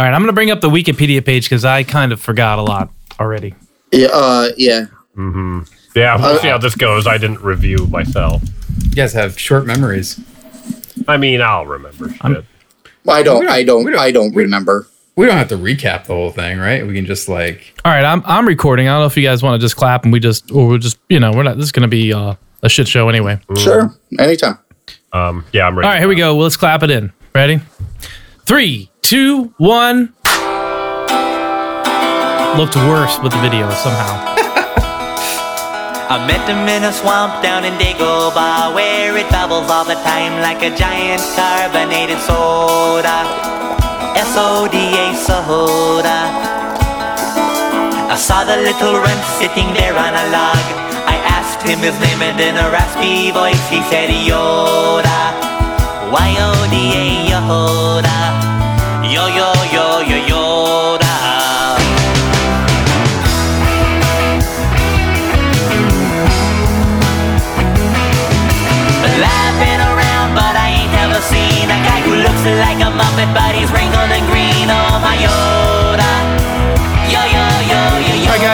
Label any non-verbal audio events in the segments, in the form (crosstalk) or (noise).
All right, I'm going to bring up the Wikipedia page because I kind of forgot a lot already. Yeah, uh, yeah. Mm-hmm. Yeah, we'll Uh, see how this goes. I didn't review myself. You guys have short memories. I mean, I'll remember shit. I don't, We don't- I don't, don't- I don't remember. We don't have to recap the whole thing, right? We can just like All right, I'm I'm recording. I don't know if you guys want to just clap and we just or we'll just you know we're not. This is going to be uh, a shit show anyway. Sure, anytime. Um, yeah, I'm ready. All right, here we go. Well, let's clap it in. Ready? Three, two, one. Looked worse with the video somehow. (laughs) I met him in a swamp down in Dagobah where it bubbles all the time like a giant carbonated soda. S-O-D-A soda. I saw the little runt sitting there on a log. I asked him his name and in a raspy voice he said Yoda. Y-O-D-A Yoda. Yo yo yo yo Yoda. Laughing around, but I ain't seen a guy who looks like a Muppet, but he's wrinkled and green. Oh my Yoda.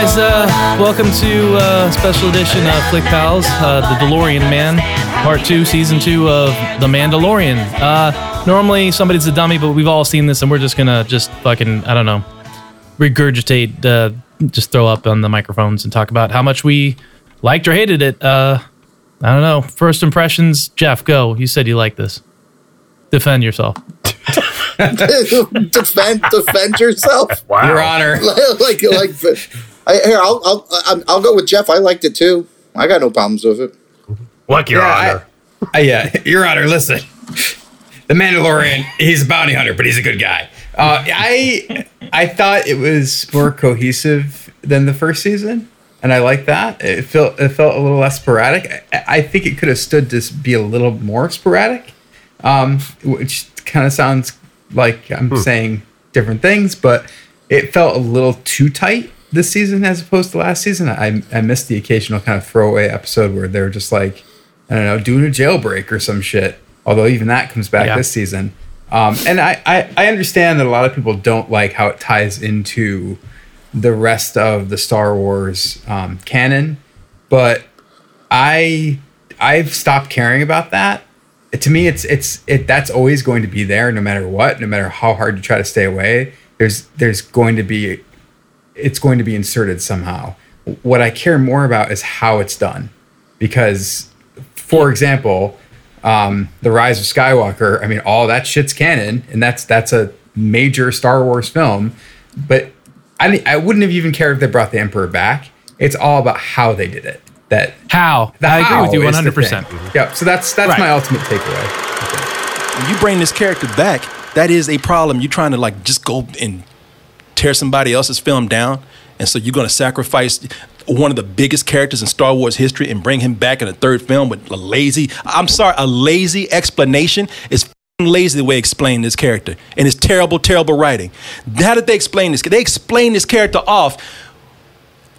Guys. Uh, welcome to uh, special edition of Flick Pals, uh, the DeLorean Man, Part Two, Season Two of The Mandalorian. Uh, normally somebody's a dummy, but we've all seen this, and we're just gonna just fucking I don't know, regurgitate, uh, just throw up on the microphones and talk about how much we liked or hated it. Uh, I don't know. First impressions, Jeff. Go. You said you like this. Defend yourself. (laughs) defend, defend yourself. Wow. Your Honor. (laughs) like, like, I, here, I'll, I'll, I'll, I'll go with Jeff. I liked it too. I got no problems with it. Look, Your Yeah, I- Honor. Uh, yeah, (laughs) Your Honor, listen. The Mandalorian, he's a bounty hunter, but he's a good guy. Uh, I I thought it was more cohesive than the first season, and I like that. It felt it felt a little less sporadic. I, I think it could have stood to be a little more sporadic, um, which kind of sounds like I'm saying different things, but it felt a little too tight this season as opposed to last season. I I missed the occasional kind of throwaway episode where they were just like I don't know, doing a jailbreak or some shit. Although even that comes back Yeah. this season. Um, and I, I, I understand that a lot of people don't like how it ties into the rest of the Star Wars um, canon, but I I've stopped caring about that. To me, it's it's it that's always going to be there, no matter what, no matter how hard you try to stay away. There's there's going to be it's going to be inserted somehow. What I care more about is how it's done, because, for example, um, the Rise of Skywalker. I mean, all that shit's canon, and that's that's a major Star Wars film. But I I wouldn't have even cared if they brought the Emperor back. It's all about how they did it. That How? the I agree with you how is the 100. percent thing. Yeah. So that's that's Right. my ultimate takeaway. When you bring this character back, that is a problem. You're trying to like just go and tear somebody else's film down, and so you're going to sacrifice one of the biggest characters in Star Wars history and bring him back in a third film with a lazy. I'm sorry, a lazy explanation is lazy the way they explain this character, and it's terrible, terrible writing. How did they explain this? They explain this character off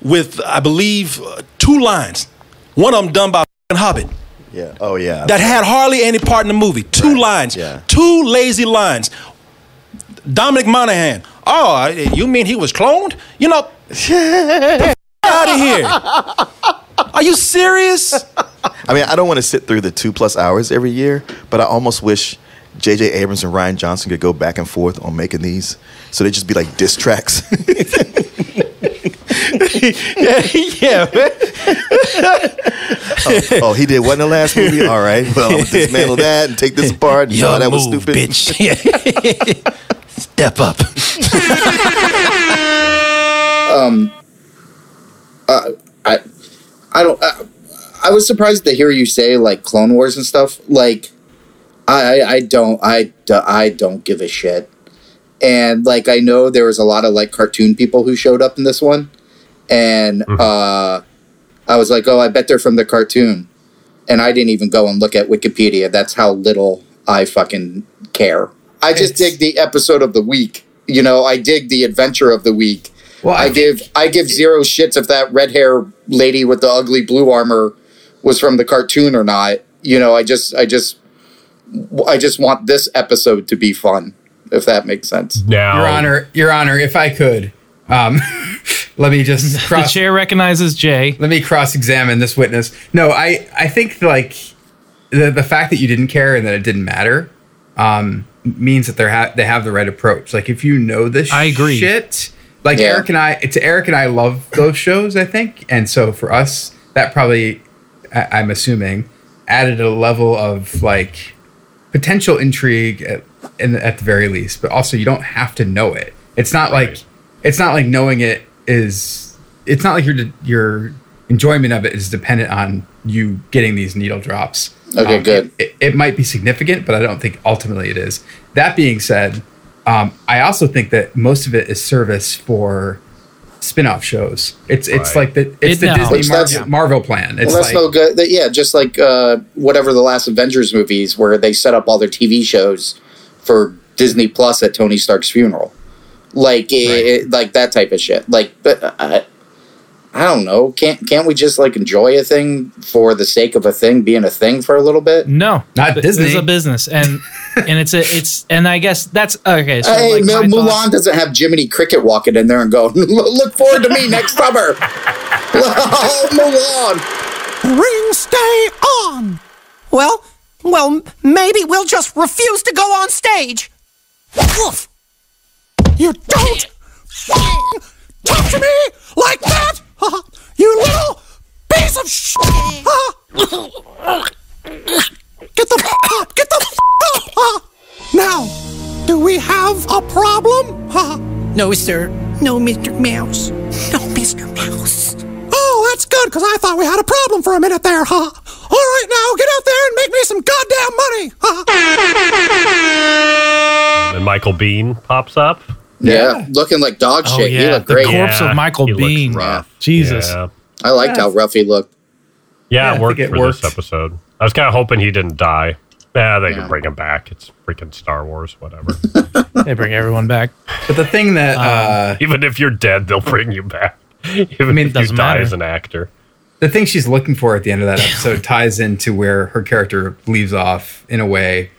with, I believe, uh, two lines. One of them done by Hobbit Yeah. Oh yeah. that had hardly any part in the movie. Two Right, lines. yeah. Two lazy lines. Dominic Monaghan. Oh, you mean he was cloned? You know, out of here. Are you serious? I mean, I don't want to sit through the two plus hours every year, but I almost wish J.J. Abrams and Rian Johnson could go back and forth on making these, so they just be like diss tracks. (laughs) yeah, man. Oh, oh, he did what in the last movie? All right, well, I'm dismantle that and take this apart. No, Your that was stupid. bitch. (laughs) Step up. um, uh, I, I don't. I, I was surprised to hear you say like Clone Wars and stuff. Like, I, I, I don't, I, I don't give a shit. And like, I know there was a lot of like cartoon people who showed up in this one, and uh, I was like, oh, I bet they're from the cartoon. And I didn't even go and look at Wikipedia. That's how little I fucking care. I just It's- dig the episode of the week. You know, I dig the adventure of the week. Well, I I give I give zero shits if that red hair lady with the ugly blue armor was from the cartoon or not. You know, I just I just I just want this episode to be fun. if that makes sense. Now, Your Honor, Your Honor, if I could, um, (laughs) let me just The chair recognizes Jay. let me cross-examine this witness. No, I I think like the the fact that you didn't care and that it didn't matter um, means that they ha- they have the right approach. Like if you know this, I agree. Shit, like Yeah. Eric and I, it's Eric and I love those shows. I think, and so for us, that probably I, I'm assuming added a level of like potential intrigue at, in, at the very least. But also, you don't have to know it. It's not like it's not like knowing it is. It's not like your your enjoyment of it is dependent on you getting these needle drops. Okay, Um, good. It, it might be significant, but I don't think ultimately it is. That being said, um, I also think that most of it is service for spin-off shows. It's it's Right. like the it's It- the no. Disney Mar- that's- Marvel plan. It's Well, that's like no good. that- Yeah, just like uh, whatever the last Avengers movies, where they set up all their TV shows for Disney Plus at Tony Stark's funeral, like it, it- like that type of shit. Like, but I, I don't know. Can't can't we just like enjoy a thing for the sake of a thing being a thing for a little bit? No, Not Th- Disney. This is a business, and (laughs) and it's a it's and I guess that's okay. So hey, like Mil- Mulan thoughts- doesn't have Jiminy Cricket walking in there and go, (laughs) "Look forward to me next summer." (laughs) oh, Mulan. Ring stay on. Well, well, maybe we'll just refuse to go on stage. Woof. You don't f***ing talk to me like that, huh? you little piece of sh**. Huh? Get the f- up, get the f- up, huh? Now, do we have a problem, huh? No, sir. No, Mr. Mouse. No, Mr. Mouse. Oh, that's good, because I thought we had a problem for a minute there, huh? All right, now get out there and make me some goddamn money, huh? and Michael Biehn pops up. Yeah, looking like dog Oh shit. he yeah, looked the great. corpse Yeah, of Michael he Biehn. rough. Jesus. Yeah, I liked how rough he looked. yeah, I it worked it for worked. this episode. I was kind of hoping he didn't die. Yeah, they Yeah. can bring him back. It's freaking Star Wars, whatever. (laughs) They bring everyone back. But the thing that uh, Even if you're dead, they'll bring you back. (laughs) Even mean, it if you doesn't die matter. as an actor. the thing she's looking for at the end of that episode ties into where her character leaves off in a way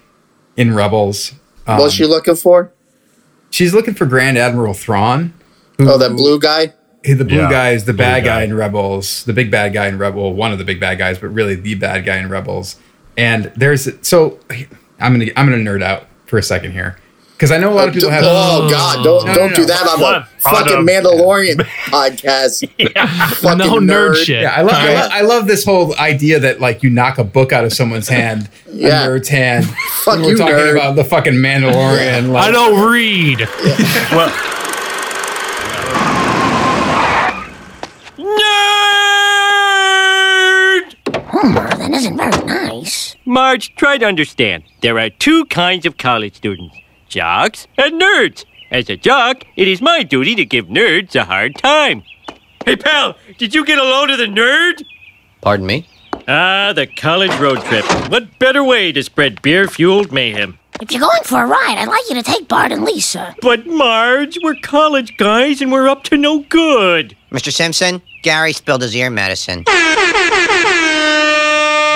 in Rebels. Um, What's she looking for? She's looking for Grand Admiral Thrawn. Oh, that blue guy. He- The blue Yeah, guy is the bad guy guy. in Rebels, the big bad guy in Rebel, one of the big bad guys, but really the bad guy in Rebels. And there's so I'm gonna I'm gonna nerd out for a second here because I know a lot of people have. oh God! Oh, don't No, no, don't do no. that on What? the fucking Mandalorian (laughs) podcast. (laughs) Fucking no nerd, nerd. shit. Yeah, I love, I love I love this whole idea that like you knock a book out of someone's hand, Yeah. a nerd's hand. (laughs) Fuck when we're you, talking nerd. about the fucking Mandalorian. Like, I don't read. Hmm, well, That isn't very nice. Marge, try to understand. There are two kinds of college students jocks and nerds. As a jock, it is my duty to give nerds a hard time. Hey, pal, did you get a load of the nerd? Pardon me? Ah, the college road trip. What better way to spread beer fueled mayhem? If you're going for a ride, I'd like you to take Bart and Lisa. But, Marge, we're college guys and we're up to no good. Mr. Simpson, Gary spilled his ear medicine. (laughs)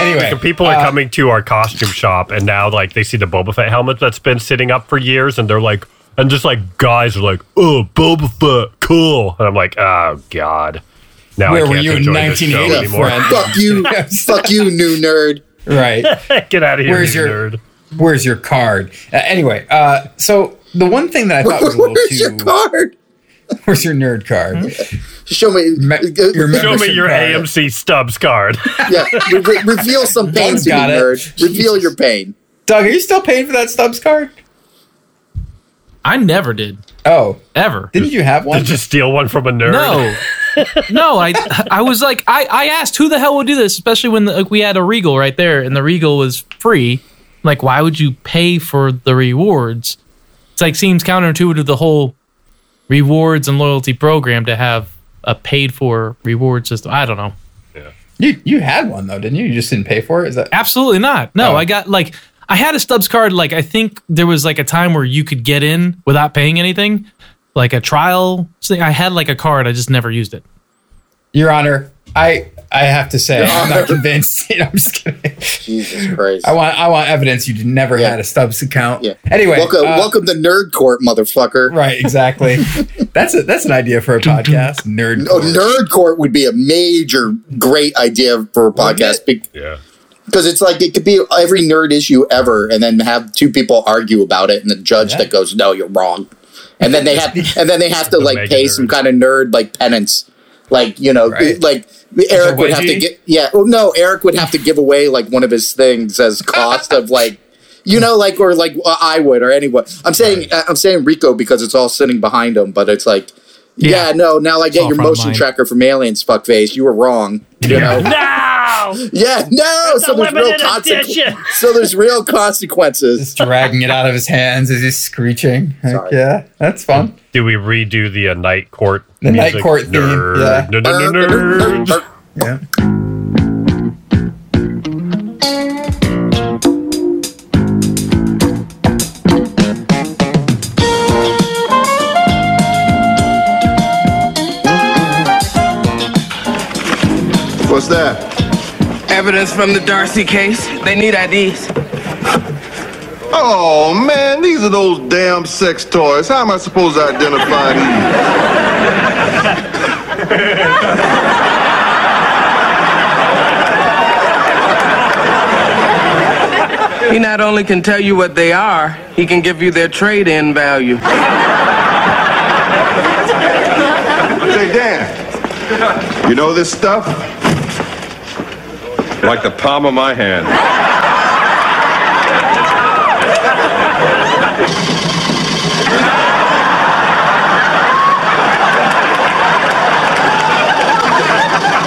Anyway, people are uh, coming to our costume shop, and now like they see the Boba Fett helmet that's been sitting up for years, and they're like, and just like guys are like, oh, Boba Fett, cool, and I'm like, oh god. Now Where I were can't you in enjoy this show 1980, anymore. Fuck you! (laughs) (laughs) fuck you, new nerd. right. (laughs) Get out of here, Where's you your nerd. Where's your card? Uh, anyway, uh, so the one thing that I thought was a little Where's too. your card? Where's your nerd card? Show me. Me- your uh, Show me membership your card. AMC Stubs card. (laughs) yeah, re- re- reveal some (laughs) pain Doug's to me, got it. nerd. Reveal your pain. Doug, are you still paying for that Stubs card? I never did. Oh, Ever. didn't you have one? Did you steal one from a nerd? No. (laughs) no, I I was like I, I asked who the hell would do this, especially when like, we had a Regal right there and the Regal was free. Like, why would you pay for the rewards? It's like seems counterintuitive to the whole rewards and loyalty program to have a paid for reward system. I don't know. Yeah. You you had one though, didn't you? You just didn't pay for it. Is that Absolutely not. No, Oh. I got like I had a Stubs card. Like I think there was like a time where you could get in without paying anything, like a trial thing. I had like a card. I just never used it. Your Honor? I I have to say, I'm not (laughs) convinced. You (laughs) know, I'm just kidding. Jesus Christ. I want I want evidence you never Yeah. had a Stubs account. Yeah. Anyway, welcome, uh, welcome to Nerd Court, motherfucker. Right, exactly. (laughs) that's a that's an idea for a podcast. Nerd. Oh, Court. Nerd Court would be a major, great idea for a podcast be- Yeah. because it's like it could be every nerd issue ever, and then have two people argue about it, and the judge Yeah. that goes, "No, you're wrong," and then they have, and then they have to The like mega pay some kind of nerd like penance, like you know, Right. like Eric would have to get, yeah, oh no, Eric would have to give away like one of his things as cost of like. You know, like or like uh, I would or anyone. I'm saying I'm saying Rico because it's all sitting behind him, but it's like, yeah, Yeah. no. Now I get your motion tracker from Aliens. Fuckface, you were wrong. You know, (laughs) No! yeah, no. It's So there's real limited consequences. edition. (laughs) So there's real consequences. Just dragging it out of his hands as he's screeching. Like, yeah, that's fun. Do we redo the uh, night court? The night music? court theme, Nerd. yeah. Nerd, nerd, nerd, nerd. Yeah. What's that? Evidence from the Darcy case. They need IDs. Oh man, these are those damn sex toys. How am I supposed to identify these? He not only can tell you what they are, he can give you their trade-in value. Say, Dan, you know this stuff? Like the palm of my hand.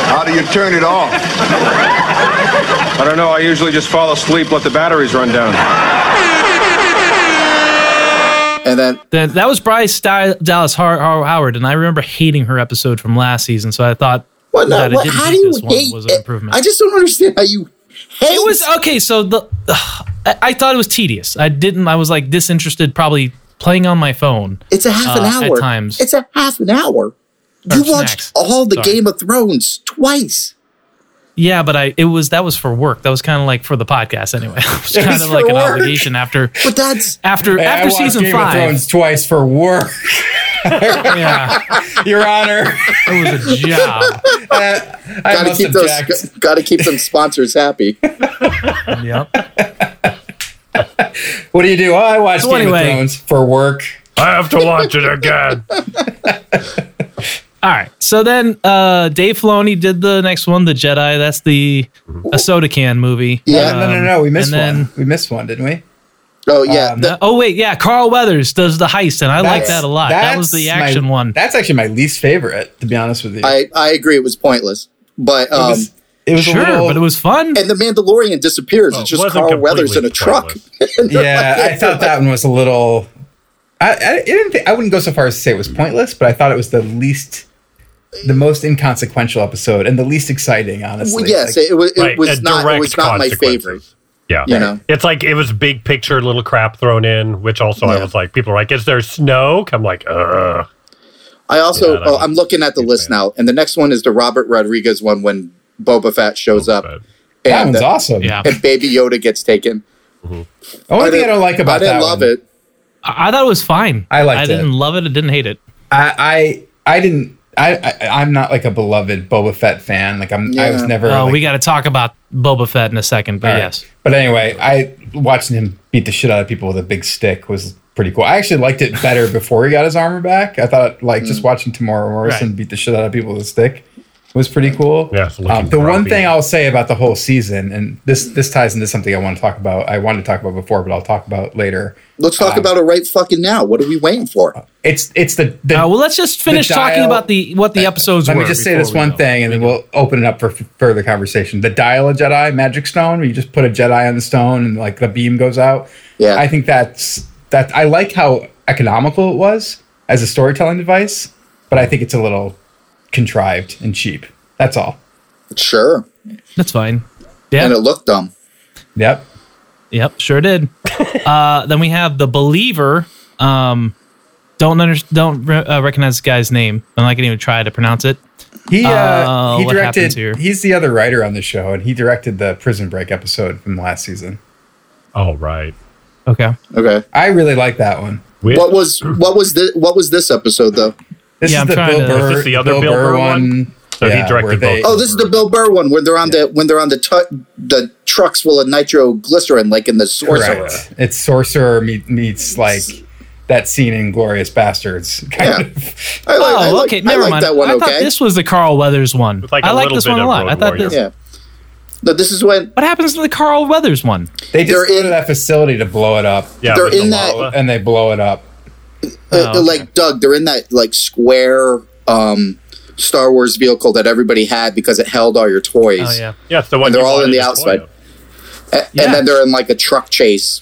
How do you turn it off? I don't know. I usually just fall asleep, let the batteries run down. And then Then that was Bryce Dallas Har- Har- Howard, and I remember hating her episode from last season. So I thought what? No, that what, how do you this hate? was an it? improvement. I just don't understand how you hate. It was okay. So the (sighs) I, I thought it was tedious. I didn't. I was like disinterested, probably playing on my phone. It's a half an uh, hour. at times. It's a half an hour. Or You watched snacks. all the Sorry. Game of Thrones twice. Yeah, but I it was that was for work. That was kind of like for the podcast anyway. (laughs) It was kind of for like an work. obligation after But that's after Hey, after watched season Game of five. Thrones twice for work, (laughs) Yeah, Your Honor. it was a job. I gotta must keep those. Gotta keep them sponsors happy. yep. What do you do? Oh, I watch So Game anyway- of Thrones for work. I have to watch it again. All right. So then uh Dave Filoni did the next one, the Jedi. That's the a soda can movie. Yeah. no, no, no, no. We missed and then- one. We missed one, didn't we? Oh yeah, Um, the- oh wait, yeah, Carl Weathers does the heist, and I like that a lot. That was the that's my- action one. That's actually my least favorite, to be honest with you. I I agree. It was pointless, but it um, was, it was Sure, a little, but it was fun. and the Mandalorian disappears. Well, it's just wasn't Carl Weathers in a truck. (laughs) yeah, I (laughs) thought that one was a little. I, I didn't. Think, I wouldn't go so far as to say it was pointless, but I thought it was the least, the most inconsequential episode and the least exciting. Honestly, Well, yes, Like, it was. It Right, was not. It was not my favorite. Yeah. You know. It's like it was big picture, little crap thrown in, which also I was like, people are like, is there snow? I'm like, ugh. I also. Yeah, oh, I'm looking at the list now, and the next one is the Robert Rodriguez one when Boba Fett shows up, But that and, one's uh, awesome. Yeah. and Baby Yoda gets taken. The only thing I didn't- don't like about that, I didn't that love one- it. I I thought it was fine. I liked I it. didn't love it. I didn't hate it. I, I, I didn't. I, I, I'm not like a beloved Boba Fett fan. Like I'm. I was never. Oh, like, we got to talk about Boba Fett in a second, but All right. yes. But anyway, I watching him beat the shit out of people with a big stick was pretty cool. I actually liked it better (laughs) before he got his armor back. I thought like just mm. watching Temuera Morrison Right. beat the shit out of people with a stick was pretty cool. Yeah, Um, the one thing I'll say about the whole season, and this this ties into something I want to talk about. I wanted to talk about before, but I'll talk about later. Let's talk about it right fucking now. What are we waiting for? It's it's the, the Uh, well, let's just finish talking dial- about the what the episodes were. Let me just say this one go. thing, and then we'll open it up for f- further conversation. The dial a Jedi magic stone, where you just put a Jedi on the stone and like the beam goes out. Yeah. I think that's that. I like how economical it was as a storytelling device, but I think it's a little contrived and cheap. That's all. Sure, That's fine. Yeah. and it looked dumb. Yep. Yep, sure did. (laughs) uh, then we have the believer. Um, don't under, don't re- uh, recognize this guy's name. I'm not gonna even try to pronounce it. He uh, Uh, he directed. here? He's the other writer on the show, and he directed the Prison Break episode from last season. Oh right. Okay. Okay. I really like that one. What was what was this what was this episode though? This Yeah, is I'm the trying Bill to- Burr, Is this the other Bill Bill Burr Burr one. one? So he directed they- both. Oh, this is the Bill Burr one when they're on the when they're on the tu- the trucks full of nitroglycerin, like in the sorcerer. Correct. It's sorcerer meet, meets like that scene in Glorious Bastards. Kind Yeah. of. I like, oh, I oh, like, okay. I Never like mind. that one. I thought Okay. this was the Carl Weathers one. With, like, a I like this one a of lot. I thought Warrior. this. yeah. No, this is when What happens to the Carl Weathers one? They just They're go in- to that facility to blow it up, Yeah, They're with the in that- and they blow it up. Uh, Oh, okay. like Doug, they're in that like square um Star Wars vehicle that everybody had because it held all your toys. Oh yeah. Yeah, it's the one. And they're all in the outside. spoil. A- Yeah. And then they're in like a truck chase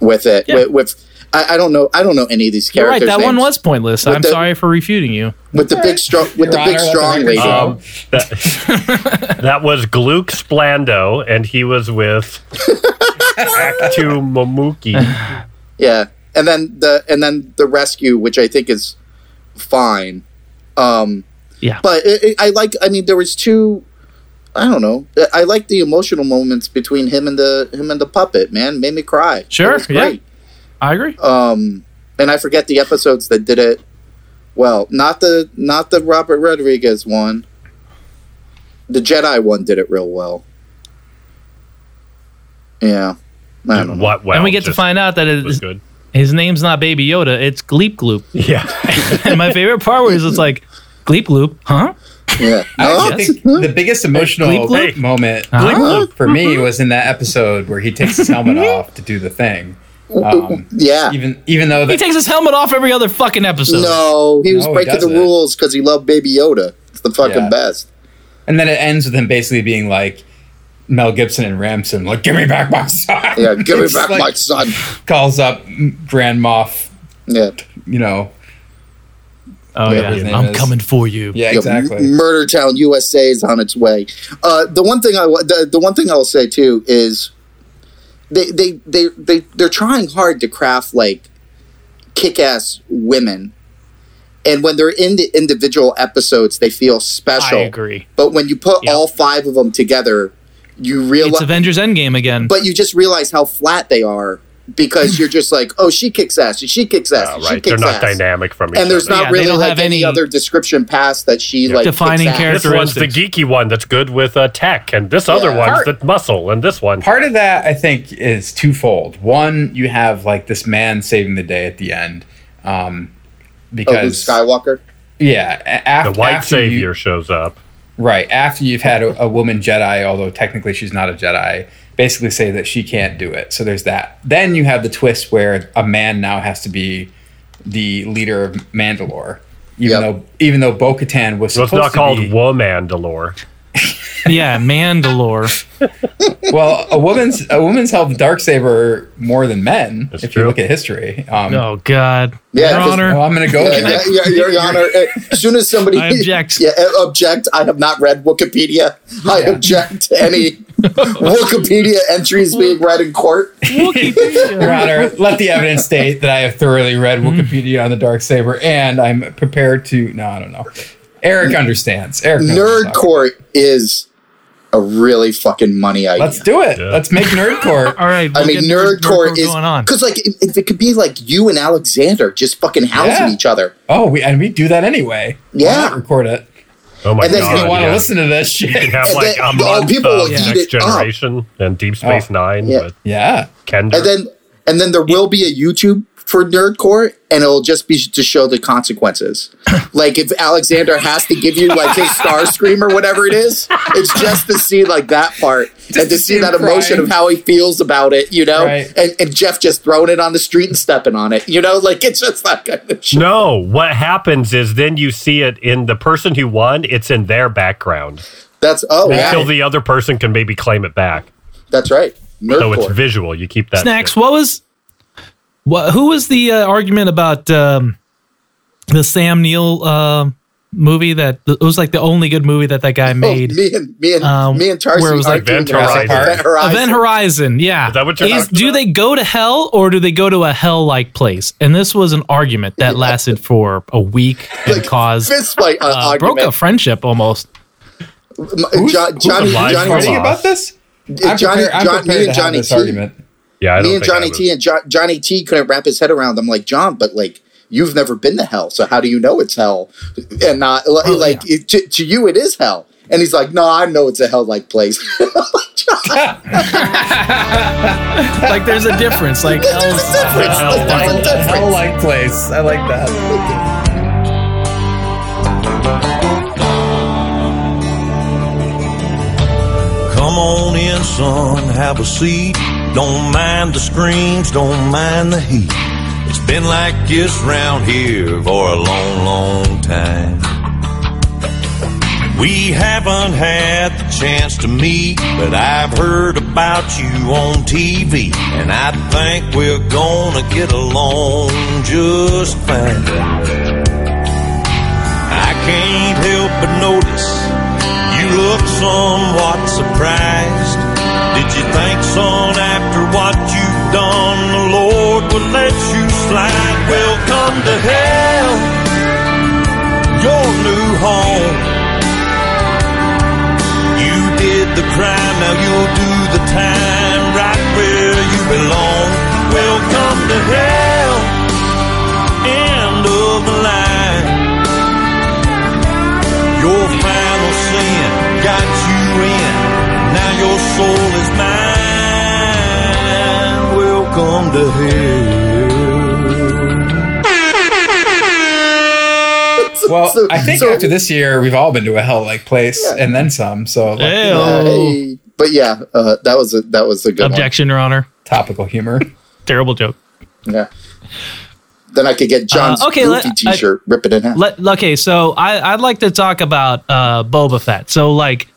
with it. Yeah. With, with I, I don't know I don't know any of these You're right. characters. That one was pointless. With I'm the- sorry for refuting you. with the big strong with the big strong let lady. Um, that, that was Gluck Splando, and he was with (laughs) Act Two Momuki. Yeah, and then the and then the rescue, which I think is fine. Um, Yeah. but it, it, I like. I mean, there was two. I don't know. I like the emotional moments between him and the him and the puppet. Man, made me cry. Sure, was yeah. great. I agree. Um, and I forget the episodes that did it. Well, not the not the Robert Rodriguez one. The Jedi one did it real well. Yeah, I don't know. What? Well, and we get to find out that it is good. His name's not Baby Yoda. It's Gleep Gloop. Yeah, (laughs) and my favorite part was it's like Gleep Gloop, huh? Yeah. I think the biggest emotional Bleep bloop? Hey. moment Huh? for me was in that episode where he takes his helmet off to do the thing. Um, yeah. even even though He the, takes his helmet off every other fucking episode. No, he was No, he breaking the doesn't. rules because he loved Baby Yoda. It's the fucking Yeah. best. and then it ends with him basically being like Mel Gibson and Ransom, like "Give me back my son." Yeah, give me (laughs) back like- my son. Calls up Grand Moff, Yeah, you know. Oh Yeah, yeah, his name I'm is- coming for you. Yeah, Yeah, exactly. M- Murder Town USA is on its way. Uh, the one thing I the, the one thing I'll say too is they they they they they're trying hard to craft like kick-ass women. And when they're in the individual episodes, they feel special. I agree. But when you put Yep. all five of them together, you It's realize Avengers Endgame again. but you just realize how flat they are because you're just like, oh, she kicks ass, she kicks ass, Uh, and she right. They're kicks not ass. dynamic from each And there's other. not Yeah, really don't like have any, any other description past that she like Defining kicks ass. This one's the geeky one that's good with uh, tech, and this other one's Part- the muscle, and this one. Part of that, I think, is twofold. One, you have like this man saving the day at the end, um, Oh, Luke because Skywalker. yeah, a- af- the white after you- savior shows up. Right. After you've had a, a woman Jedi, although technically she's not a Jedi, basically say that she can't do it. So there's that. Then you have the twist where a man now has to be the leader of Mandalore. Even Yep. though even though Bo Katan was So it's supposed not to called be, Womandalore. Yeah, Mandalore. well, a woman's a woman's held the dark saber more than men. That's if true. you look at history, um, Oh God, Yeah, Your 'cause- Honor. well, I'm going to go Yeah, yeah, yeah, Your Honor, uh, as soon as somebody I object. yeah, uh, object. I have not read Wikipedia. I Yeah. object to any (laughs) Wikipedia entries being read in court. Your Honor, let the evidence state that I have thoroughly read Wikipedia on the dark saber, and I'm prepared to. No, I don't know. Eric understands. Eric knows Nerd court is a really fucking money idea. Let's do it. Yeah. Let's make nerdcore. (laughs) All right, I we'll mean, get nerd is going on. because like if, if it could be like you and Alexander just fucking housing Yeah. each other. Oh, we and we do that anyway. Why Yeah. not record it. Oh my god. And then god! you I want to yeah. listen to this You can shit. have And like then- a month people will of eat Next it up. Generation and Deep Space Oh. Nine Yeah. with Yeah. Kendra. And then and then there will be a YouTube for Nerd Court, and it'll just be to show the consequences. (coughs) like if Alexander has to give you like his star scream or whatever it is, it's just to see like that part and to to see see that him emotion crying. of how he feels about it, you know. Right. And, and Jeff just throwing it on the street and stepping on it, you know, like it's just that kind of shit. no, what happens is then you see it in the person who won. It's in their background That's oh until yeah, the other person can maybe claim it back. that's right. Nerd So it's visual. You keep that Snacks. shit. What was what? Who was the uh, argument about um, the Sam Neill uh, movie that it was like the only good movie that that guy made. Oh, me and me and Um, me and Tarsi where it was like arguing Event about Horizon. Event Horizon. Event Horizon, yeah. Is that what you're Is- talking do they go to hell or do they go to a hell-like place? And this was an argument that lasted for a week and caused Fist fight uh, uh, broke a friendship almost. M- Jo- Johnny, alive Johnny, for Fighting about this? I'm Johnny, prepared, I'm John, prepared me to and have Johnny this T. argument. Yeah, I don't Me and Johnny. T. and jo- Johnny T. couldn't wrap his head around. I'm like John, but like you've never been to hell, so how do you know it's hell? And not like, Oh, like it, to, to you, it is hell. And he's like, no, I know it's a hell-like place. (laughs) (laughs) Like there's a difference. Like There's a difference. hell There's a like- difference. Hell like place. I like that. Come on in, son, have a seat. Don't mind the screams, don't mind the heat. It's been like this round here for a long, long time. We haven't had the chance to meet, but I've heard about you on TV, and I think we're gonna get along just fine. I can't help but notice you look somewhat surprised. Did you think, son, after what you've done, the Lord would let you slide? Welcome to hell, your new home. You did the crime, now you'll do the time right where you belong. Welcome to hell, end of the line. Your final sin your soul is mine. Welcome to hell. Well, So- I think so- after this year, we've all been to a hell-like place and then some. So, like, Yeah, hey. But yeah, uh, that was a that was a good Objection, Your Honor. topical humor. (laughs) Terrible joke. Yeah. Then I could get John's Uh, okay, goofy let- I- T-shirt, rip it in half. Let, okay, so I, I'd like to talk about uh, Boba Fett. So like,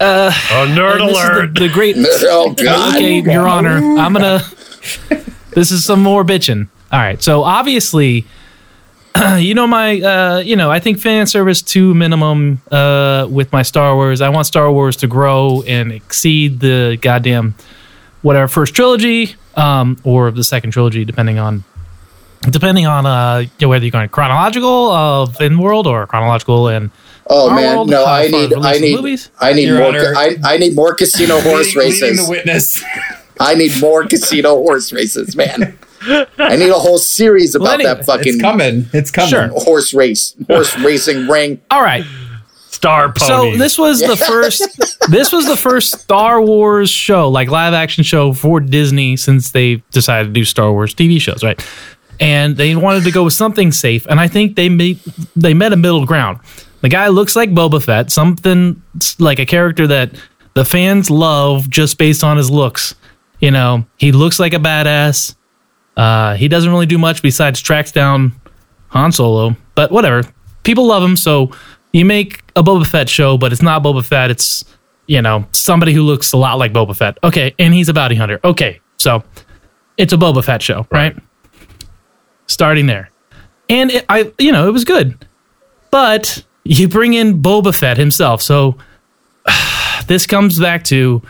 uh, Oh, nerd and this is alert. The, the great. (laughs) Oh, God. Okay, Your Honor, I'm gonna. This is some more bitching. All right, so obviously, (clears throat) you know my, uh, you know, I think fan service to minimum uh, with my Star Wars. I want Star Wars to grow and exceed the goddamn whatever first trilogy um, or the second trilogy, depending on depending on uh, you know, whether you're going chronological of in world or chronological and Oh our man, no, I need, I need, movies. I need Your more. Honor. I, I need more casino (laughs) horse Leading- leading races. the witness. (laughs) I need more casino horse races, man. I need a whole series Well, about anyway, that fucking It's coming. It's coming. Sure. horse race, horse (laughs) racing ring. All right. Star pony. So this was the first. this was the first Star Wars show, like live action show for Disney since they decided to do Star Wars TV shows, right? And they wanted to go with something safe, and I think they made they met a middle ground. The guy looks like Boba Fett, something like a character that the fans love just based on his looks. You know, he looks like a badass. Uh, he doesn't really do much besides tracks down Han Solo, but whatever. People love him, so you make a Boba Fett show, but it's not Boba Fett. It's you know somebody who looks a lot like Boba Fett. Okay, and he's a bounty hunter. Okay, so it's a Boba Fett show, right? Starting there, and it, I, you know, it was good, but you bring in Boba Fett himself, so (sighs) this comes back to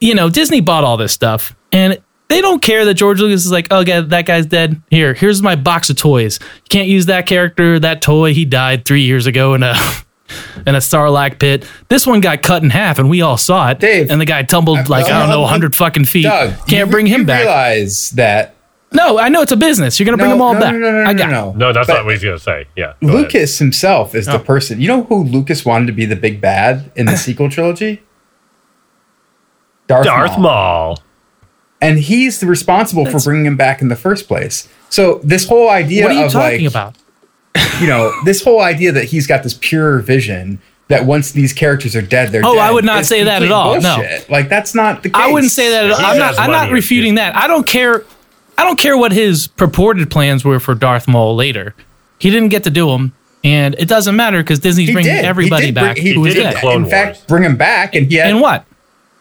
you know Disney bought all this stuff, and they don't care that George Lucas is like, oh, yeah, that guy's dead. Here, here's my box of toys. You can't use that character, that toy. He died three years ago in a (laughs) in a Sarlacc pit. This one got cut in half, and we all saw it. Dave, and the guy tumbled like I don't know, hundred fucking feet. Doug, can't you, bring him you back. Realize that No, I know it's a business. You're gonna bring No, them all no, back. no, no, no, I no, got no. it. no, that's But- not what he's gonna say. Yeah. go ahead. Lucas himself is the Oh. person. You know who Lucas wanted to be the big bad in the (laughs) sequel trilogy? Darth, Darth Maul. Maul. And he's the responsible for bringing him back in the first place. So this whole idea What are you of talking like, about? you know, (laughs) this whole idea that he's got this pure vision that once these characters are dead, they're Oh, dead. I would not is say that at complete all, no. Like that's not the case. I wouldn't say that. At all. I'm not. I'm not refuting that. I don't care. I don't care what his purported plans were for Darth Maul later. He didn't get to do them, and it doesn't matter because Disney's He bringing did. He everybody did bring- back he who was did dead. Clone in Wars. fact, bring him back, and he had And what?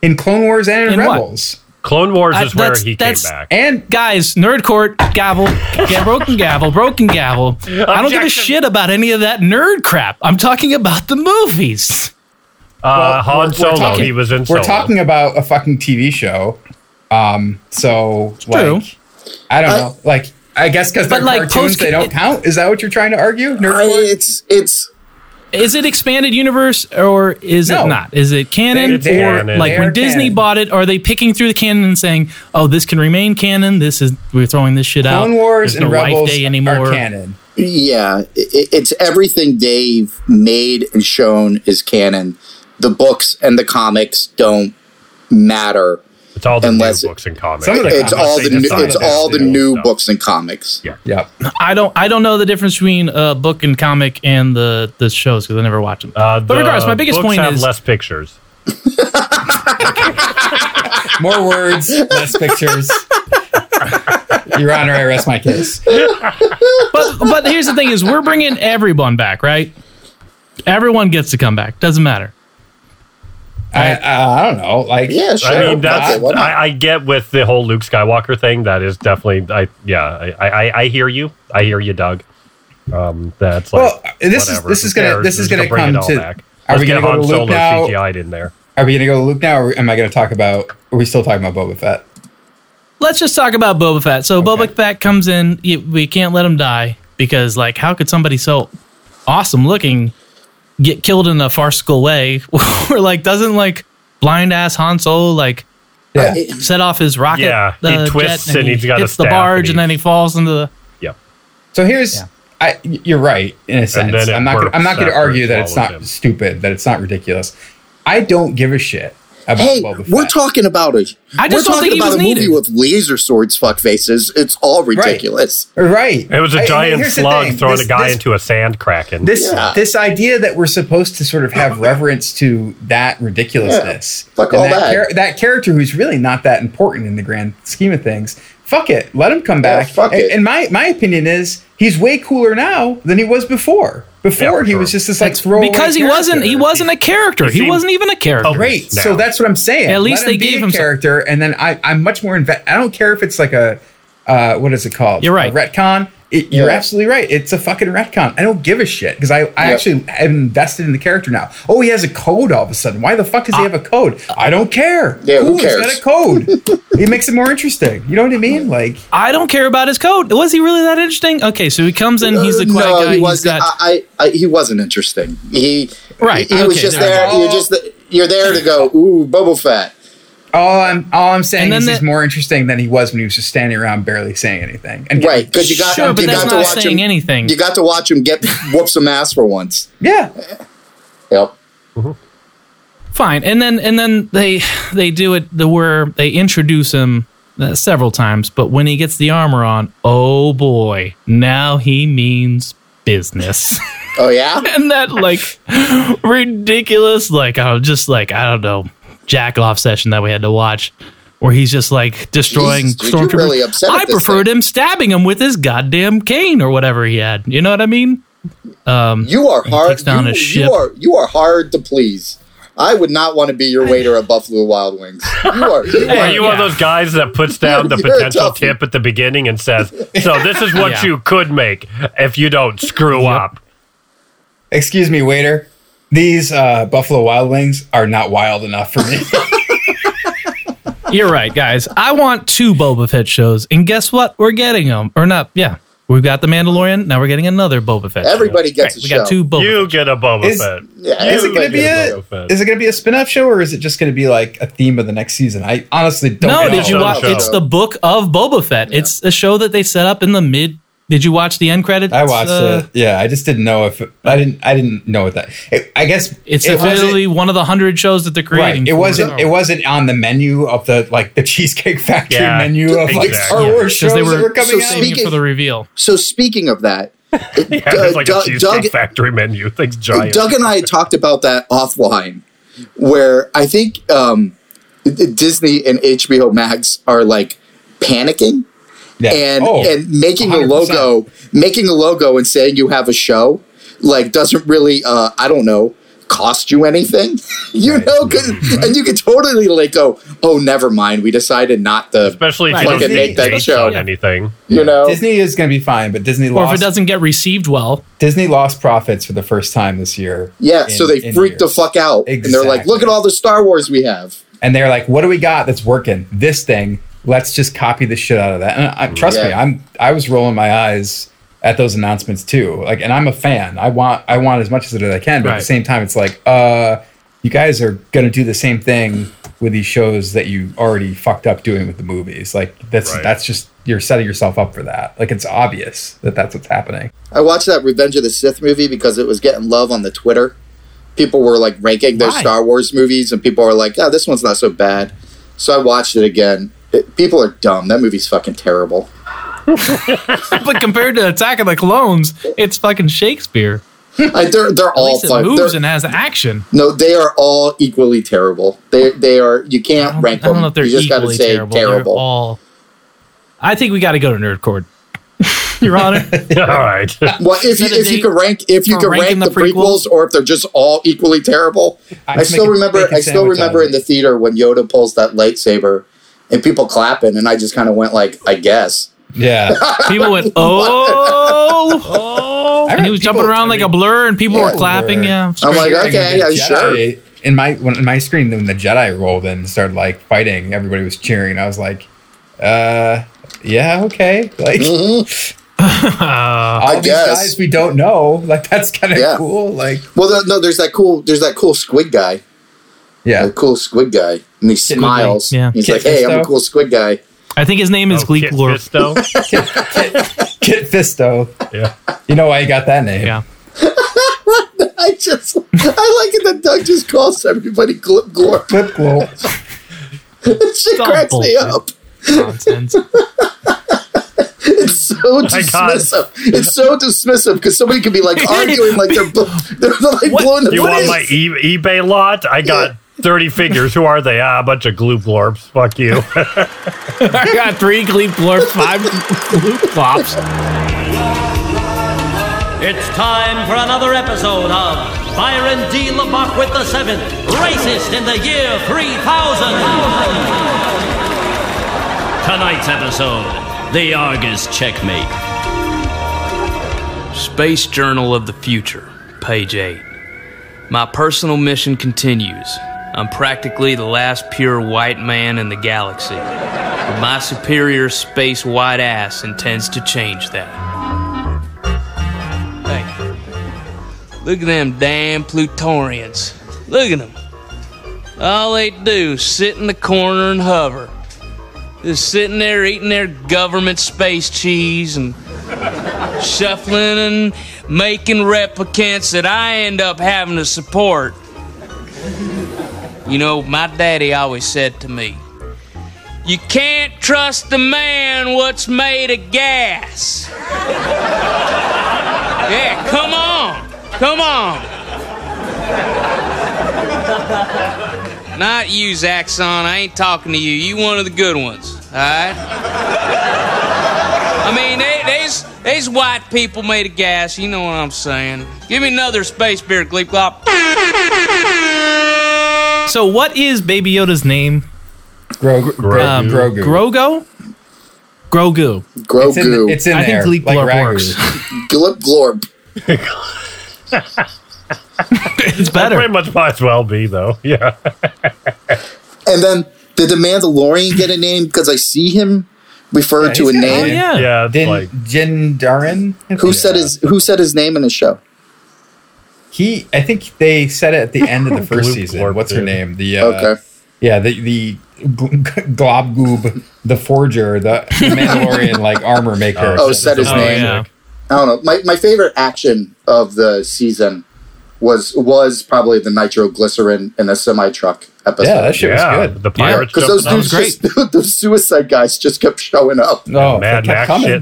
in Clone Wars and in, In what? Rebels. Clone Wars I- is where he came back. And Guys, nerd court, gavel, get broken gavel, broken gavel. I don't give a shit about any of that nerd crap. I'm talking about the movies. Uh, Han we're- we're Solo, talking- he was in We're Solo. talking about a fucking TV show. Um, so true. like, I don't uh, know. Like, I guess because they're like, cartoons, post- they don't count. Is that what you're trying to argue? Nerd I- it's it's Is it expanded universe or is No. it not? Is it canon They- they or are- like when Disney canon. bought it? Are they picking through the canon and saying, "Oh, this can remain canon. This is we're throwing this shit out." Clone Wars There's and no Life Rebels Day are anymore. canon. yeah, i it's everything they've made and shown is canon. The books and the comics don't matter. It's all the Unless- new books and comics. Some of the It's comics, all the new, it's all the new stuff. books and comics. Yeah. Yep. I don't I don't know the difference between a book and comic and the the shows because I never watch them. Uh, but regardless, my biggest books point have is less pictures. (laughs) More words, less pictures. (laughs) Your Honor, I rest my case. but but here's the thing: is we're bringing everyone back, right? Everyone gets to come back. Doesn't matter. I, I, I don't know. Like, Yeah, sure. I mean, that's Okay. I, I get with the whole Luke Skywalker thing. That is definitely, I yeah, I, I, I hear you. I hear you, Doug. Um, that's like Well, this is- this is gonna- cares? this is Just gonna bring come it to- back. are Let's we gonna go Han to Luke Solo now? CGI'd in there. Are we going to go to Luke now, or am I going to talk about? Are we still talking about Boba Fett? Let's just talk about Boba Fett. So Boba Fett comes in. We can't let him die because, like, how could somebody so awesome looking get killed in a farcical way? (laughs) Or like, doesn't like blind ass Han Solo like Yeah. set off his rocket? Yeah, he uh, twists jet and he's got a hits the barge, and and then he falls into the. Yeah. So here's, I, you're right in a sense. I'm not. Gonna, I'm not going to argue that it's not him. stupid, that it's not ridiculous. I don't give a shit about Hey, Boba Fett. we're talking about a I just we're talking about was a movie with laser swords, fuck faces. It's all ridiculous. right. It was a giant here's the slug throwing This- a guy this- into a sand kraken. this Yeah. this idea that we're supposed to sort of have (laughs) reverence to that ridiculousness. Yeah, fuck all that, that. that character who's really not that important in the grand scheme of things. Fuck it, let him come back. fuck and, it. and my my opinion is he's way cooler now than he was before. Before for he sure. was just this like throwaway because he wasn't. He wasn't a character. He seemed- wasn't even a character. Oh, Great. now. So that's what I'm saying. At least Let they him be gave a him some- character, and then I, I'm much more invested. I don't care if it's like a, uh, what is it called? You're right. A retcon. It, you're Yeah. absolutely right. It's a fucking retcon. I don't give a shit because I, I Yep. actually am invested in the character now. Oh, he has a code all of a sudden. Why the fuck does he uh, have a code? I don't care. Yeah, who Cool, he's cares? got a code. (laughs) it makes it more interesting. You know what I mean? Like, I don't care about his code. Was he really that interesting? Okay, so he comes in. He's the quiet no, guy. he wasn't. got I, I, I, he wasn't interesting. He Right, He, he was just there there. You're just you're there to go. Ooh, Boba Fett. All I'm all I'm saying And then is the- he's more interesting than he was when he was just standing around barely saying anything. And Right, because you got Sure, but you that's got to not watch saying him. anything. You got to watch him get (laughs) whoop some ass for once. Yeah. Yep. fine. And then and then they they do it the where they introduce him uh, several times, but when he gets the armor on, oh boy, now he means business. Oh yeah. (laughs) and that like ridiculous like I'm just like I don't know jack off session that we had to watch where he's just like destroying Jesus, dude, stormtroopers. really upset I this preferred thing. him stabbing him with his goddamn cane or whatever he had. You know what I mean? Um, You are hard. down you, a you are you are hard to please. I would not want to be your waiter at Buffalo Wild Wings. You are. You Are are you one of those guys that puts down the (laughs) You're potential tip at the beginning and says, "So this is what Yeah. you could make if you don't screw up." Excuse me, waiter. These uh, Buffalo Wild Wings are not wild enough for me. (laughs) You're right, guys. I want two Boba Fett shows, and guess what? We're getting them, or not? Yeah, we've got the Mandalorian. Now we're getting another Boba Fett. show. Everybody gets Right, a we got two Boba. You get a Boba Is- Fett. Yeah, is it going to be gets a Boba is it going to be a spin-off show or is it just going to be like a theme of the next season? I honestly don't no, know. did you watch? It's the book of Boba Fett. It's a show that they set up in the mid. Did you watch the end credits? I watched uh, it. Yeah, I just didn't know if I didn't I didn't know what that. It, I guess It's it wasn't- literally one of the hundred shows that they're creating. Right. It wasn't. It wasn't on the menu of the like the Cheesecake Factory Yeah, menu of like exactly. Star Yeah, Wars shows because they that were were coming so out. saving Speaking- for the reveal. So speaking of that, (laughs) Yeah, it's like Doug- a cheesecake Doug- factory menu. Thing's giant. Doug and I talked about that offline, where I think um, Disney and HBO Max are like panicking Yeah. and Oh, and making a 100%. logo, making a logo and saying you have a show, like doesn't really, uh, I don't know, cost you anything, (laughs) you know, 'cause- and you could totally like go, oh, never mind, we decided not to, Especially if Right. you Fucking don't make that based show. on anything. you know. Disney is going to be fine, but Disney Or if lost. it doesn't get received well. Disney lost profits for the first time this year. Yeah, so they in freaked the fuck out, and they're like, "Look at all the Star Wars we have." and they're like, "What do we got that's working? This thing. Let's just copy the shit out of that." And I, trust me, I'm I was rolling my eyes at those announcements too. Like, and I'm a fan. I want I want as much as I can, but at the same time, it's like, uh, you guys are gonna do the same thing with these shows that you already fucked up doing with the movies. Like, that's Right. that's just you're setting yourself up for that. Like, it's obvious that that's what's happening. I watched that Revenge of the Sith movie because it was getting love on the Twitter. People were like ranking their Why? Star Wars movies, and people were like, "Oh, this one's not so bad." So I watched it again. It, people are dumb. That movie's fucking terrible. (laughs) but compared to Attack of the Clones, it's fucking Shakespeare. (laughs) I, they're they're At all least it fun. moves They're- and has action. No, they are all equally terrible. They they are. You can't rank I don't them. know if they're you just got to equally say terrible. terrible. They're all. I think we got to go to Nerd Court. (laughs) Your Honor. All right. Well, if you if you could rank if you could rank the, the prequels, prequels? or if they're just all equally terrible, I I, still remember I still remember in the theater when Yoda pulls that lightsaber and people clapping, and I just kind of went like, I guess. Yeah. (laughs) People went, (laughs) oh, oh, and he was jumping around like a blur, and people Yeah, were clapping. blur. Yeah, I'm like, okay, the yeah, Jedi- sure. In my when in my screen, when the Jedi rolled in and started like fighting, everybody was cheering. I was like, uh, yeah, okay. (laughs) Like Mm-hmm. all I these guess. guys we don't know. Like that's kind of Yeah. cool. Like Well, the, no, there's that cool there's that cool squid guy, yeah, the cool squid guy, and he smiles. Yeah. he's Kit like, hey, I'm a cool squid guy. I think his name is Oh, Gleek Kit Lord. Fisto? (laughs) Kit Fisto. Yeah. You know why he got that name? Yeah, (laughs) I just I like it that Doug just calls everybody glip glorp. Flip glow. (laughs) That shit all cracks me up. nonsense. It's so oh my God. dismissive. It's so dismissive because somebody could be like arguing like they're bl- they're like What- blowing the You What want my e- eBay lot? I got 30 figures. Who are they? Ah, a bunch of gloop glorps. Fuck you. (laughs) I got three Gleek Lords, five Gleek Flops. It's time for another episode of Byron D. LeBuck with the seventh, racist in the year 3000. Tonight's episode, the Argus Checkmate. Space Journal of the Future, page 8. My personal mission continues. I'm practically the last pure white man in the galaxy. But my superior space white ass intends to change that. Hey, look at them damn Plutorians. Look at them. All they do is sit in the corner and hover. Just sitting there eating their government space cheese and shuffling and making replicants that I end up having to support. You know, my daddy always said to me, You can't trust a man what's made of gas. yeah, come on. Come on. Not you, Zaxxon. I ain't talking to you. You one of the good ones, all right? I mean, they, there's, there's white people made of gas. You know what I'm saying. Give me another space beer, Gleep Glop. So, what is Baby Yoda's name? Grogu. Um, Grogu. Grogu. Grogu. Grogu. It's in, it's in I there. think Gleek like Glorp Ragu. works. glip glorp. (laughs) It's That better. pretty much might as well be, though. (laughs) Yeah. And then did the Mandalorian get a name? Because I see him referred Yeah, to a he's got a name. Oh, yeah. Yeah. Din, like, Jin Djarin. Who said his Who said his name in the show? He, I think they said it at the end of the (laughs) first Gloop season. Glorp What's her name? The uh, Okay. yeah, the the Glob Goob, the forger, the Mandalorian like (laughs) armor maker. Oh, said his Oh, name. yeah. I don't know. My my favorite action of the season was was probably the nitroglycerin in a semi truck episode. Yeah, that shit yeah. was good. The pirates because those jumping dudes out. just (laughs) those suicide guys just kept showing up. No, Mad Max coming. shit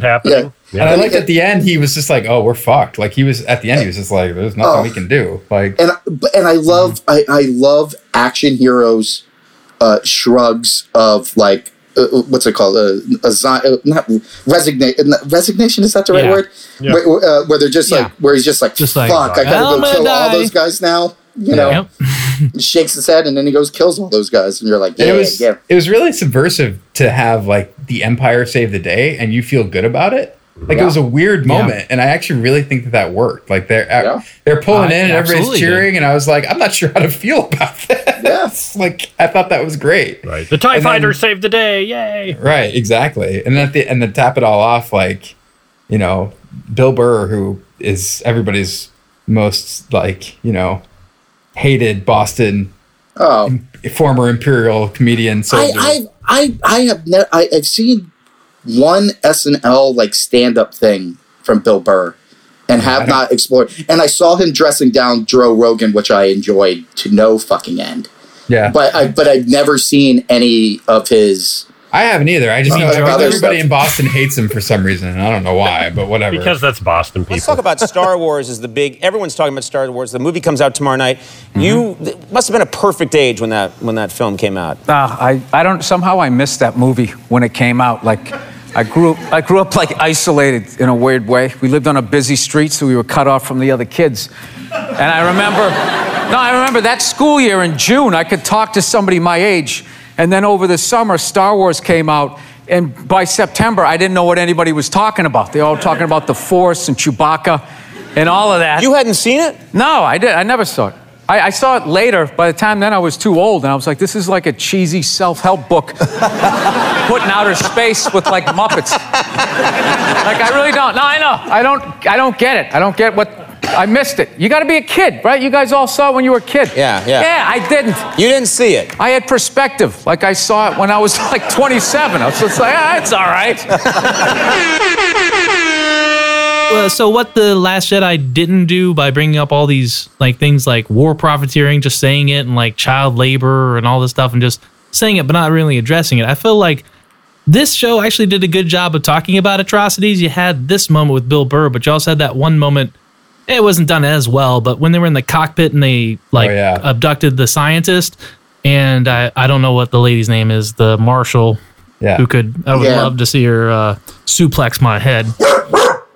happening. And I liked at the end he was just like, "Oh, we're fucked." Like he was at the end, he was just like, "There's nothing Oh. we can do." Like, and and I love I, I love action heroes uh, shrugs of like uh, what's it called uh, a, uh, not resignation resignation is that the right Yeah. word Yeah. Where, uh, where they're just Yeah. like where he's just like Just like, fuck I I'm gotta go gonna kill all those guys now You know, (laughs) he shakes his head and then he goes kills all those guys, and you're like, yeah, it was yeah. it was really subversive to have like the Empire save the day and you feel good about it. Like it was a weird Yeah. moment, and I actually really think that that worked. Like they're uh, they're pulling I in and everybody's absolutely cheering, and I was like, I'm not sure how to feel about that. Yes, (laughs) like I thought that was great. Right. The TIE And then- fighter saved the day. Yay. Right, exactly. And then at the and then tap it all off, like, you know, Bill Burr, who is everybody's most like, you know, hated Boston Oh, former Imperial comedian. soldier. I, I, I, I have never. I, I've seen one SNL like stand up thing from Bill Burr, and have not explored. And I saw him dressing down Joe Rogan, which I enjoyed to no fucking end. yeah. But I, but I've never seen any of his. I haven't either. I just Uh, know everybody stuff. in Boston hates him for some reason. and I don't know why, but whatever. Because that's Boston people. Let's talk about Star Wars as the big. Everyone's talking about Star Wars. The movie comes out tomorrow night. You must have been a perfect age when that when that film came out. Ah, I, I don't somehow I missed that movie when it came out. Like I grew I grew up like isolated in a weird way. We lived on a busy street, so we were cut off from the other kids. And I remember no, I remember that school year in June, I could talk to somebody my age. And then over the summer, Star Wars came out. And by September, I didn't know what anybody was talking about. They all talking about the Force and Chewbacca and all of that. You hadn't seen it? No, I did. I never saw it. I, I saw it later. By the time then, I was too old, and I was like, "This is like a cheesy self-help book, (laughs) put in outer space with like Muppets." like I really don't. No, I know. I don't. I don't get it. I don't get what. I missed it. You got to be a kid, right? You guys all saw it when you were a kid. Yeah, yeah. Yeah, I didn't. You didn't see it. I had perspective. Like I saw it when I was like 27. I was just like, ah, it's all right. (laughs) Uh, so what the Last Jedi didn't do by bringing up all these like things like war profiteering, just saying it, and like child labor and all this stuff, and just saying it but not really addressing it. I feel like this show actually did a good job of talking about atrocities. You had this moment with Bill Burr, but you also had that one moment. It wasn't done as well, but when they were in the cockpit and they like Oh, yeah. abducted the scientist, and I, I don't know what the lady's name is, the marshal Yeah. who could I would Yeah. love to see her uh, suplex my head,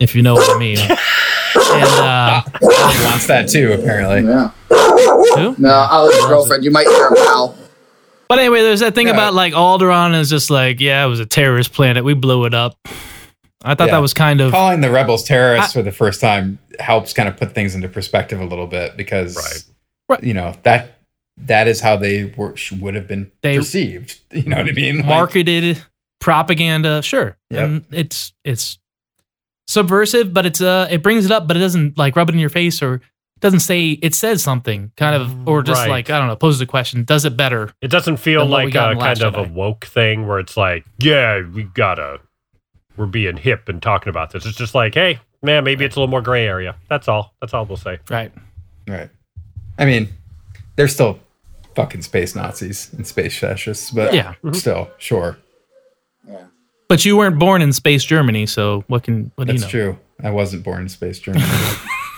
if you know what I mean. And uh, he wants that too, apparently. Yeah. Who? No, Ollie's girlfriend. You might hear him now. but anyway, there's that thing Yeah. about like Alderaan is just like, yeah, it was a terrorist planet. We blew it up. I thought Yeah. that was kind of Calling the rebels terrorists for the first time helps kind of put things into perspective a little bit because, Right. you know, that that is how they were, would have been They- perceived. (laughs) You know what I mean? Like, marketed propaganda. Sure, Yep. and it's it's subversive, but it's uh it brings it up, but it doesn't like rub it in your face or doesn't say it says something kind of or just Right. like I don't know poses a question. Does it better? It doesn't feel than what we like a kind Last of a woke thing where it's like, yeah, we gotta, we're being hip and talking about this. It's just like, hey, man, maybe it's a little more gray area. That's all. That's all we'll say. Right. Right. I mean, they're still fucking space Nazis and space fascists, but Yeah. still, sure. But you weren't born in space Germany, so what can what do That's you know? true. I wasn't born in space Germany. (laughs)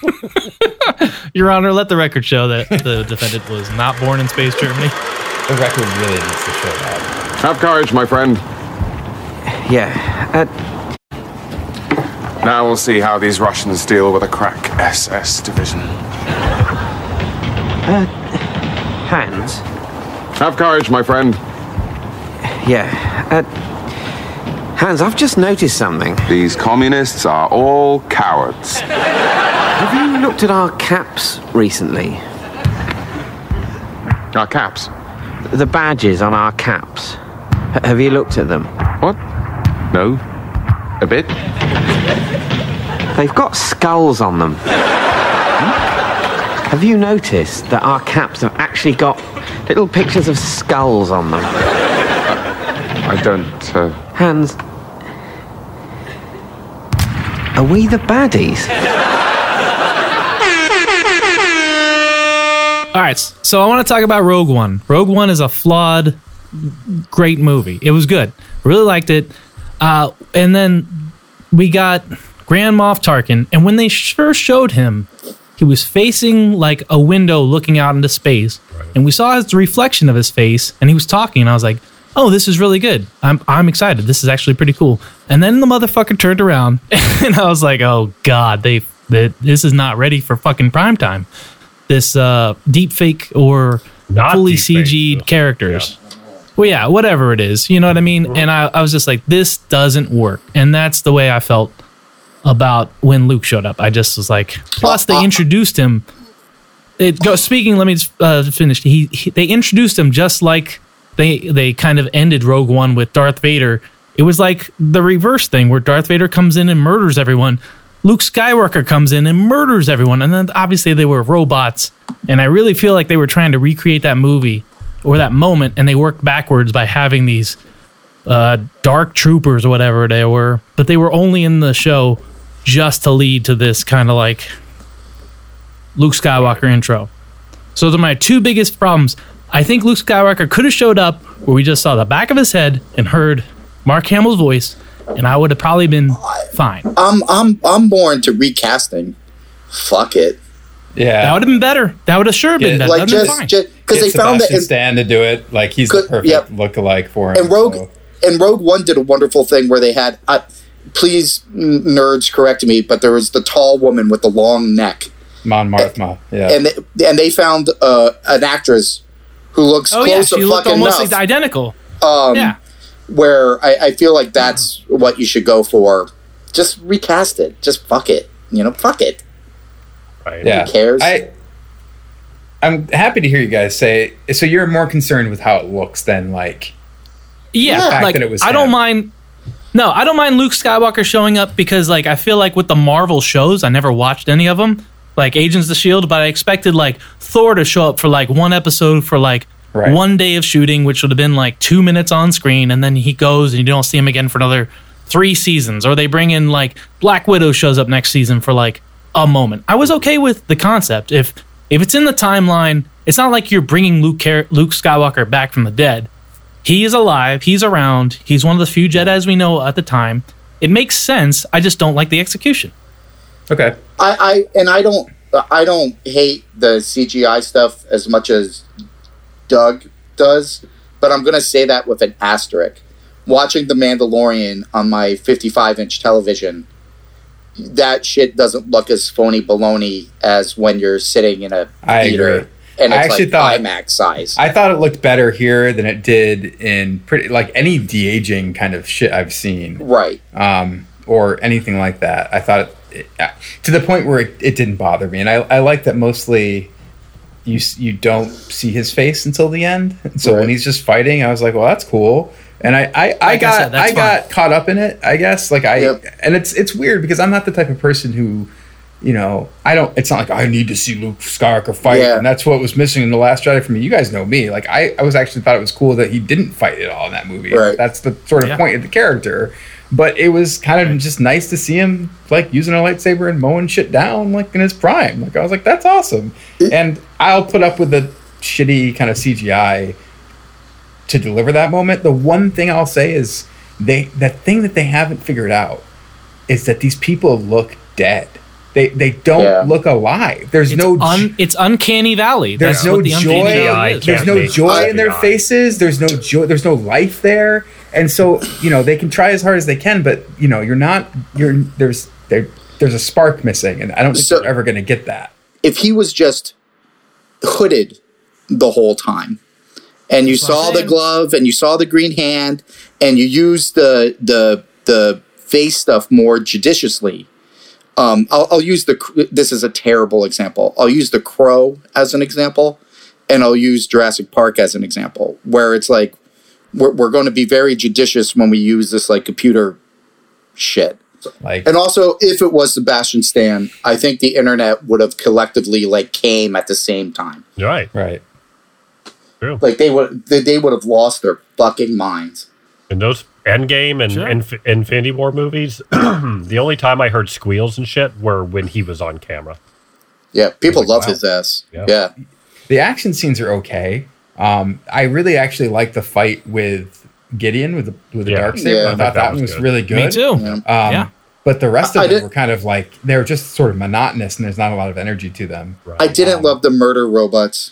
(laughs) Your Honor, let the record show that the defendant was not born in space Germany. the record really needs to show that. Have courage, my friend. Yeah. Uh, Now we'll see how these Russians deal with a crack SS division. uh, Hans? Have courage, my friend. Yeah. Uh, Hans, I've just noticed something. These communists are all cowards. Have you looked at our caps recently? Our caps. The badges on our caps. H- have you looked at them? What? No. A bit? They've got skulls on them. Have you noticed that our caps have actually got little pictures of skulls on them? I don't. Uh... Hans, are we the baddies? All right, so I want to talk about Rogue One. Rogue One is a flawed, great movie. It was good. Really liked it. Uh, and then we got Grand Moff Tarkin, and when they first showed him, he was facing like a window looking out into space, and we saw his reflection of his face, and he was talking, and I was like, "Oh, this is really good. I'm I'm excited. This is actually pretty cool." And then the motherfucker turned around, (laughs) and I was like, "Oh God, they, they this is not ready for fucking prime time." this uh, deep fake or Not fully CG'd characters. Well, yeah, whatever it is, you know what I mean. And I, I was just like, this doesn't work, and that's the way I felt about when Luke showed up. I just was like, plus they introduced him. It go speaking. Let me just, uh, finish. He, he they introduced him just like they they kind of ended Rogue One with Darth Vader. It was like the reverse thing where Darth Vader comes in and murders everyone. Luke Skywalker comes in and murders everyone, and then obviously they were robots. And I really feel like they were trying to recreate that movie or that moment, and they worked backwards by having these uh, dark troopers or whatever they were, but they were only in the show just to lead to this kind of like Luke Skywalker intro. So those are my two biggest problems. I think Luke Skywalker could have showed up where we just saw the back of his head and heard Mark Hamill's voice, and I would have probably been fine. I'm I'm I'm more into recasting. Fuck it. Yeah, That would have been better. That would have sure been better. like That'd just fine. just because they Get found that Sebastian in, Stan to do it. Like he's the perfect yep. look-alike for him. and Rogue so- and Rogue One did a wonderful thing where they had. Uh, please, n- nerds, correct me, but there was the tall woman with the long neck, Mon Mothma. Yeah. and they, and they found uh, an actress who looks oh yeah, close she to looked fucking almost enough. identical. um, yeah. where I, I feel like that's what you should go for. Just recast it. Just fuck it. You know, fuck it. Right. yeah. Who cares? I I'm happy to hear you guys say so. You're more concerned with how it looks than like Yeah, the fact like that it was I don't mind. No, I don't mind Luke Skywalker showing up because like I feel like with the Marvel shows, I never watched any of them, like Agents of the Shield, but I expected like Thor to show up for like one episode for like Right. one day of shooting, which would have been like two minutes on screen, and then he goes and you don't see him again for another three seasons. Or they bring in like Black Widow shows up next season for like a moment. I was okay with the concept if if it's in the timeline. It's not like you're bringing Luke Car- Luke Skywalker back from the dead. He is alive. He's around. He's one of the few Jedi's we know at the time. It makes sense. I just don't like the execution. Okay. I, I and I don't I don't hate the CGI stuff as much as Doug does, but I'm gonna say that with an asterisk. Watching The Mandalorian on my 55 inch television, that shit doesn't look as phony baloney as when you're sitting in a I theater agree. and I it's actually like thought- IMAX size. I thought it looked better here than it did in pretty like any de aging kind of shit I've seen. right. um, or anything like that. I thought it, it, to the point where it, it didn't bother me, and I, I like that mostly you you don't see his face until the end. So when he's just fighting, I was like, well, that's cool. And I I, I Like I got said, I, got caught up in it. I guess like I Yep. and it's it's weird because I'm not the type of person who. You know, I don't. It's not like I need to see Luke Skywalker fight, Yeah. and that's what was missing in the Last Jedi for me. You guys know me. Like I, I was actually thought it was cool that he didn't fight at all in that movie. Right. That's the sort of Yeah. point of the character but it was kind of just nice to see him like using a lightsaber and mowing shit down like in his prime. Like I was like, that's awesome. And I'll put up with the shitty kind of CGI to deliver that moment. The one thing I'll say is they that thing that they haven't figured out is that these people look dead. They they don't Yeah. look alive. There's It's no un, it's uncanny valley. there's That's no the joy. There's no joy in their faces. There's no joy. There's no life there. And so you know they can try as hard as they can, but you know you're not. You're there's there there's a spark missing, and I don't think So- they're ever going to get that. if he was just hooded the whole time and you That's saw the glove and you saw the green hand and you used the the the face stuff more judiciously um, I'll, I'll use the this is a terrible example i'll use the crow as an example and i'll use jurassic park as an example where it's like we're, we're going to be very judicious when we use this like computer shit Like and also, if it was Sebastian Stan, I think the internet would have collectively like came at the same time. Right. right. True. Like they would, they, they would have lost their fucking minds. In those Endgame and Sure. Inf- Infinity War movies, (clears throat) the only time I heard squeals and shit were when he was on camera. Yeah, people Like, love wow. his ass. Yeah. Yeah. The action scenes are okay. Um, I really actually like the fight with Gideon with the with the Yeah. dark saber. Yeah. I thought that one was good. really good. Me too. Yeah. Um, Yeah. But the rest of I them did- were kind of like they were just sort of monotonous, and there's not a lot of energy to them. Right. I didn't love the murder robots.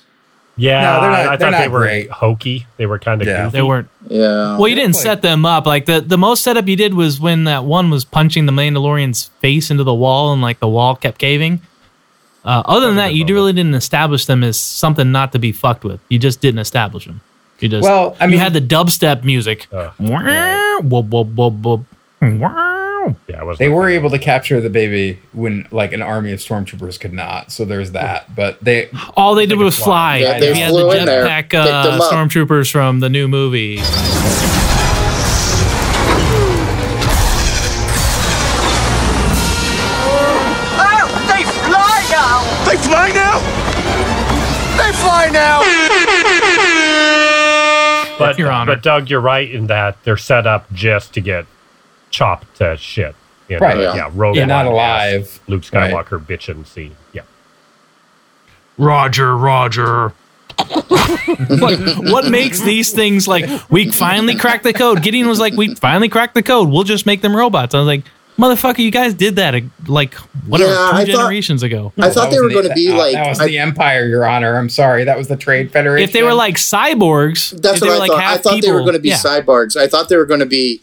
Yeah, No, they're not- I they're thought they were great. hokey. They were kind of Yeah. goofy. They weren't. Yeah. Well, you didn't like- set them up. Like the the most setup you did was when that one was punching the Mandalorian's face into the wall, and like the wall kept caving. Uh, other than that, you really didn't establish them as something not to be fucked with. You just didn't establish them. You just Well, I mean, you had the dubstep music. Wah, whoop, whoop, whoop, whoop. Yeah, They were able to capture the baby when like an army of stormtroopers could not. So there's that. But they All they did was fly. Yeah, they we had flew the in there, jetpack uh, stormtroopers from the new movie. But, uh, but Doug, you're right in that they're set up just to get chopped to shit. You know, Right. Yeah. Rogue They're not alive. yes. Luke Right. Skywalker bitching scene. Yeah. Roger, Roger. (laughs) like, what makes these things like we finally cracked the code? Gideon was like, "We finally cracked the code. We'll just make them robots." I was like, "Motherfucker, you guys did that like whatever Yeah, two I thought- generations ago." I thought they were going to be uh, like. that was I- the Empire, Your Honor. I'm sorry, that was the Trade Federation. if they were like cyborgs, That's what I like thought. I half thought they were going to be yeah. cyborgs. I thought they were going to be.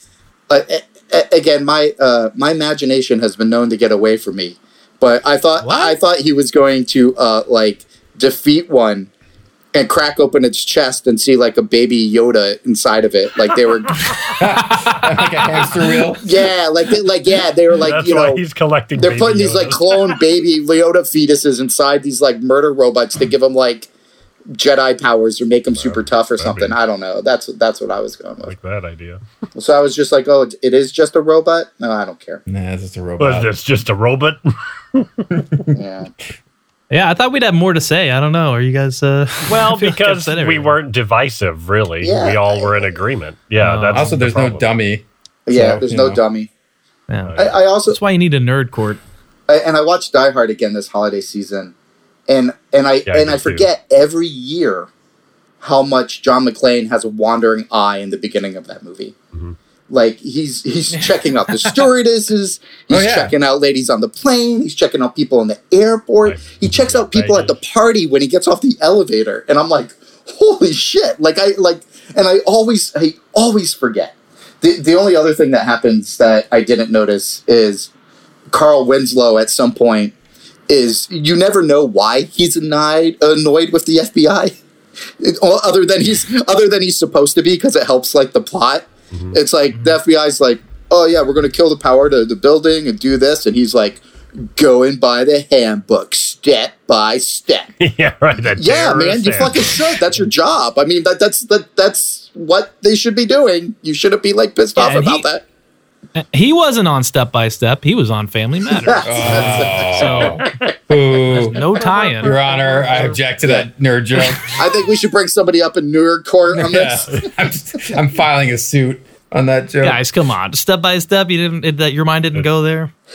Uh, a- a- again, my uh, my imagination has been known to get away from me, but I thought I thought he was going to uh, like defeat one and crack open its chest and see like a baby Yoda inside of it, like they were. (laughs) (laughs) like a hamster wheel. Yeah, like they, like yeah, they were like That's you know he's collecting. they're baby putting these like clone (laughs) baby Yoda fetuses inside these like murder robots to give them like Jedi powers or make them super tough or something. I don't know. That's that's what I was going with. like that idea. So I was just like, oh, it is just a robot. No, I don't care. Nah, it's just a Was robot. it's just a robot? yeah. Yeah, I thought we'd have more to say. I don't know. Are you guys? Uh, Well, (laughs) I feel like because we weren't divisive, really. Yeah. we all were in agreement. Yeah, Uh, that's also, the there's no dummy. Yeah, So, there's no know. dummy. Yeah. I, I also That's why you need a nerd court. I, and I watched Die Hard again this holiday season, and and I Yeah, and I did too. forget every year how much John McClane has a wandering eye in the beginning of that movie. Mm-hmm. Like he's he's (laughs) checking out the stewardesses, (laughs) he's Oh, yeah. checking out ladies on the plane, he's checking out people in the airport, he checks out people at the party when he gets off the elevator, and I'm like, holy shit! Like I like, and I always I always forget. The the only other thing that happens that I didn't notice is Carl Winslow at some point is you never know why he's annoyed annoyed with the FBI. It- (laughs) other than he's other than he's supposed to be because it helps like the plot. Mm-hmm. It's like the FBI's like, oh yeah, we're gonna kill the power to the building and do this, and he's like, going by the handbook step by step. (laughs) yeah, right. That Yeah, man, you fucking should. That's your job. I mean, that that's that that's what they should be doing. You shouldn't be like pissed off Yeah, and about he- that. He wasn't on Step by Step. He was on Family Matters. (laughs) Oh. so Boo. no tie-in. Your Honor, I object to that nerd joke. I think we should bring somebody up in nerd court on Yeah. this. (laughs) I'm, just, I'm filing a suit on that joke. Guys, come on. Step by Step. You didn't. It, that your mind didn't go there. (laughs)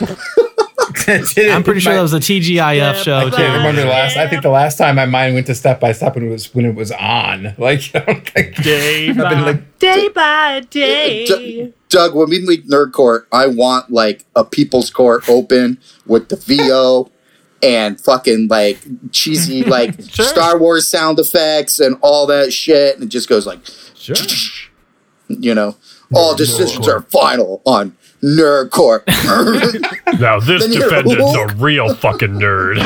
I'm pretty sure that was a TGIF show I can't remember the last. I think the last time my mind went to step by step when it was when it was on. Like I don't think Day I've like Day by day. D- Doug, when we meet nerd court, I want like a people's court open with the VO (laughs) and fucking like cheesy (laughs) like Star Wars sound effects and all that shit, and it just goes like, (laughs) you know, all decisions are final on nerd court. Now this Then defendant's a real fucking nerd.